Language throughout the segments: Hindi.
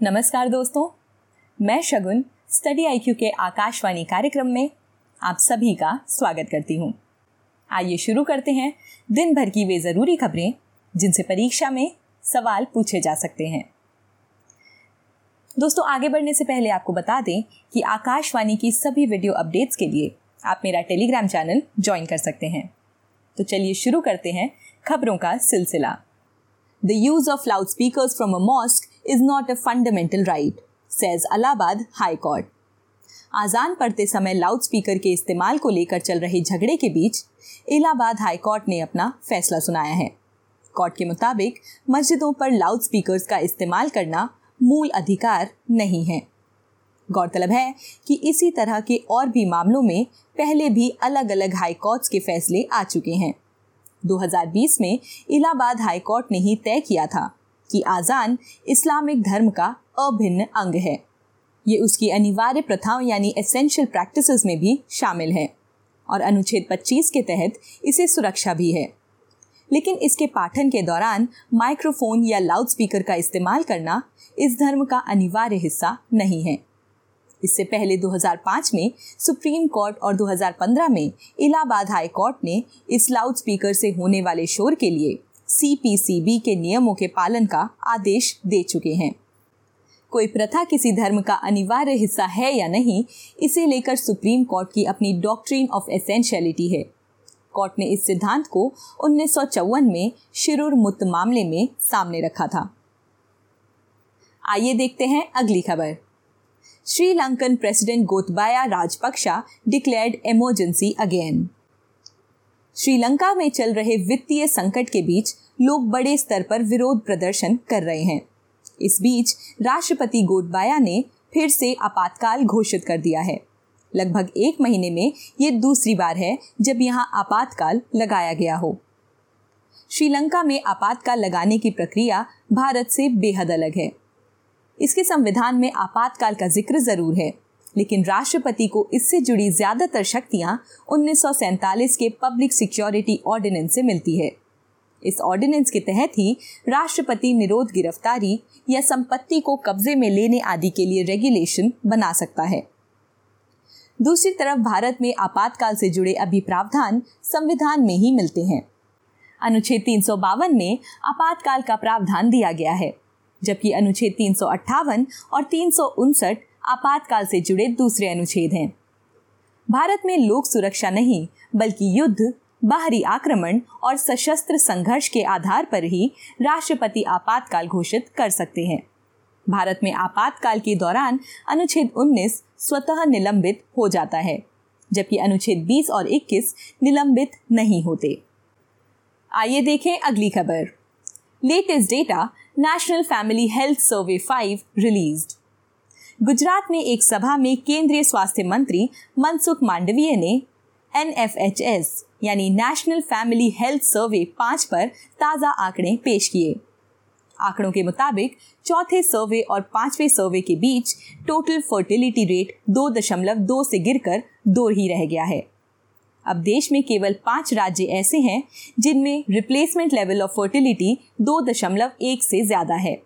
नमस्कार दोस्तों, मैं शगुन स्टडी आईक्यू के आकाशवाणी कार्यक्रम में आप सभी का स्वागत करती हूँ। आइए शुरू करते हैं दिन भर की वे ज़रूरी खबरें, जिनसे परीक्षा में सवाल पूछे जा सकते हैं। दोस्तों, आगे बढ़ने से पहले आपको बता दें कि आकाशवाणी की सभी वीडियो अपडेट्स के लिए आप मेरा टेलीग्राम चैनल ज्वाइन कर सकते हैं। तो चलिए शुरू करते हैं खबरों का सिलसिला। The use of loudspeaker from a mosque is not a fundamental right says Allahabad high court आजान पढ़ते समय लाउड स्पीकर के इस्तेमाल को लेकर चल रहे झगड़े के बीच इलाहाबाद हाई कोर्ट ने अपना फैसला सुनाया है। कोर्ट के मुताबिक मस्जिदों पर लाउड स्पीकर्स का इस्तेमाल करना मूल अधिकार नहीं है। गौरतलब है कि इसी तरह के और भी मामलों में पहले भी अलग अलग हाई कोर्ट्स के फैसले आ चुके हैं। 2020 में इलाहाबाद हाई कोर्ट ने ही तय किया था कि आज़ान इस्लामिक धर्म का अभिन्न अंग है। ये उसकी अनिवार्य प्रथाओं यानी एसेंशियल प्रैक्टिसेस में भी शामिल है और अनुच्छेद 25 के तहत इसे सुरक्षा भी है। लेकिन इसके पाठन के दौरान माइक्रोफोन या लाउडस्पीकर का इस्तेमाल करना इस धर्म का अनिवार्य हिस्सा नहीं है। इससे पहले 2005 में सुप्रीम कोर्ट और 2015 में इलाहाबाद हाई कोर्ट ने इस लाउड स्पीकर से होने वाले शोर के लिए सी के नियमों के पालन का आदेश दे चुके हैं। कोई प्रथा किसी धर्म का अनिवार्य हिस्सा है या नहीं, इसे लेकर सुप्रीम कोर्ट की अपनी डॉक्ट्रीन ऑफ़ एसेंशियलिटी है। कोर्ट ने इस सिद्धांत को उन्नीस सौ चौवन में शिरुर मुत मामले में सामने रखा था। आइए देखते हैं अगली खबर। Sri Lankan president Gotabaya Rajapaksa declared emergency again. Sri Lanka में चल रहे वित्तीय संकट के बीच लोग बड़े स्तर पर विरोध प्रदर्शन कर रहे हैं। इस बीच, राष्ट्रपति गोटबाया ने फिर से आपातकाल घोषित कर दिया है। लगभग एक महीने में ये दूसरी बार है जब यहाँ आपातकाल लगाया गया हो। श्रीलंका में आपातकाल लगाने की प्रक्रिया भारत से बेहद अलग है। इसके संविधान में आपातकाल का ज़िक्र ज़रूर है, लेकिन राष्ट्रपति को इससे जुड़ी ज़्यादातर शक्तियाँ उन्नीस सौ सैंतालीस के पब्लिक सिक्योरिटी ऑर्डिनेंस से मिलती है। इस ऑर्डिनेंस के तहत ही राष्ट्रपति निरोध गिरफ्तारी या संपत्ति को कब्जे में लेने आदि के लिए रेगुलेशन बना सकता है। दूसरी तरफ़, भारत में आपातकाल से जुड़े अभी प्रावधान संविधान में ही मिलते हैं। अनुच्छेद तीन सौ बावन में आपातकाल का प्रावधान दिया गया है, जबकि अनुच्छेद तीन सौ अट्ठावन और तीन सौ उनसठ आपातकाल से जुड़े दूसरे अनुच्छेद हैं। भारत में लोक सुरक्षा नहीं, बल्कि युद्ध बाहरी आक्रमण और सशस्त्र संघर्ष के आधार पर ही राष्ट्रपति आपातकाल घोषित कर सकते हैं। भारत में आपातकाल के दौरान अनुच्छेद 19 स्वतः निलंबित हो जाता है, जबकि अनुच्छेद 20 और 21 निलंबित नहीं होते। आइए देखें अगली खबर। Latest data national family health survey 5 released Gujarat में एक सभा में केंद्रीय स्वास्थ्य मंत्री मनसुख मांडवीय ने एन यानी नेशनल फैमिली हेल्थ सर्वे पाँच पर ताज़ा आंकड़े पेश किए। आंकड़ों के मुताबिक, चौथे सर्वे और पाँचवें सर्वे के बीच टोटल फर्टिलिटी रेट दो दशमलव दो से गिरकर दो ही रह गया है। अब देश में केवल पाँच राज्य ऐसे हैं जिनमें रिप्लेसमेंट लेवल ऑफ़ फर्टिलिटी दो दशमलव एक से ज़्यादा है।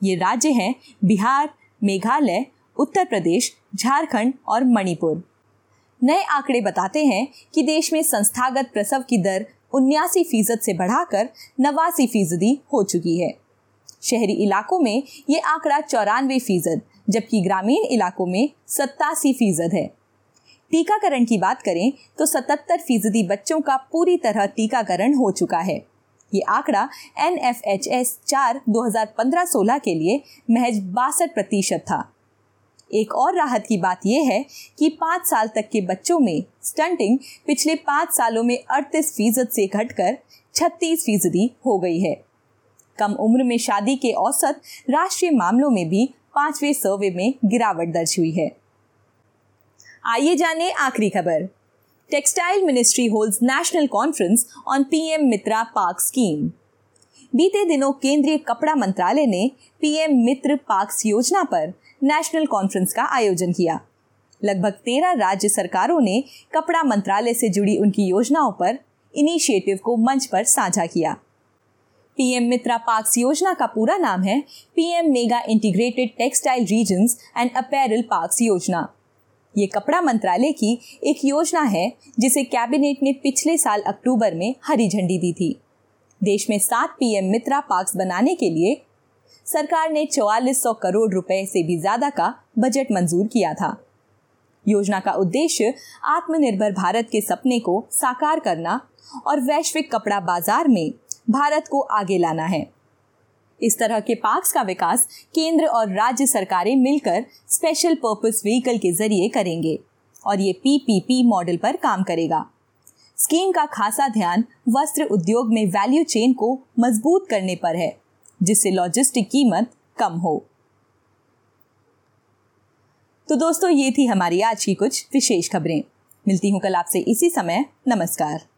ये राज्य हैं बिहार, मेघालय, उत्तर प्रदेश, झारखंड और मणिपुर। नए आंकड़े बताते हैं कि देश में संस्थागत प्रसव की दर उन्यासी फ़ीसद से बढ़ाकर नवासी फ़ीसदी हो चुकी है। शहरी इलाकों में ये आंकड़ा चौरानवे फ़ीसद, जबकि ग्रामीण इलाकों में सत्तासी फ़ीसद है। टीकाकरण की बात करें तो सतहत्तर फ़ीसदी बच्चों का पूरी तरह टीकाकरण हो चुका है। ये आंकड़ा एन एफ़ एच एस चार दो हज़ार पंद्रह सोलह के लिए महज बासठ प्रतिशत था। एक और राहत की बात यह है कि पाँच साल तक के बच्चों में स्टंटिंग पिछले पाँच सालों में अड़तीस फ़ीसद से घटकर छत्तीस फ़ीसदी हो गई है। कम उम्र में शादी के औसत राष्ट्रीय मामलों में भी पाँचवें सर्वे में गिरावट दर्ज हुई है। आइए जाने आखिरी खबर। Textile ministry holds national conference on PM Mitra park scheme. बीते दिनों केंद्रीय कपड़ा मंत्रालय ने पीएम मित्र पार्क्स योजना पर नेशनल कॉन्फ्रेंस का आयोजन किया। लगभग तेरह राज्य सरकारों ने कपड़ा मंत्रालय से जुड़ी उनकी योजनाओं पर इनिशिएटिव को मंच पर साझा किया। पीएम मित्रा पार्क्स योजना का पूरा नाम है PM mega integrated textile regions and apparel parks योजना। ये कपड़ा मंत्रालय की एक योजना है जिसे कैबिनेट ने पिछले साल अक्टूबर में हरी झंडी दी थी। देश में सात पीएम मित्रा पार्क्स बनाने के लिए सरकार ने चौवालीस सौ करोड़ रुपए से भी ज़्यादा का बजट मंजूर किया था। योजना का उद्देश्य आत्मनिर्भर भारत के सपने को साकार करना और वैश्विक कपड़ा बाज़ार में भारत को आगे लाना है। इस तरह के पार्क्स का विकास केंद्र और राज्य सरकारें मिलकर स्पेशल पर्पस व्हीकल के ज़रिए करेंगे और ये पीपीपी मॉडल पर काम करेगा। स्कीम का खासा ध्यान वस्त्र उद्योग में वैल्यू चेन को मज़बूत करने पर है, जिससे लॉजिस्टिक कीमत कम हो। तो दोस्तों, ये थी हमारी आज की कुछ विशेष खबरें। मिलती हूँ कल आपसे इसी समय। नमस्कार।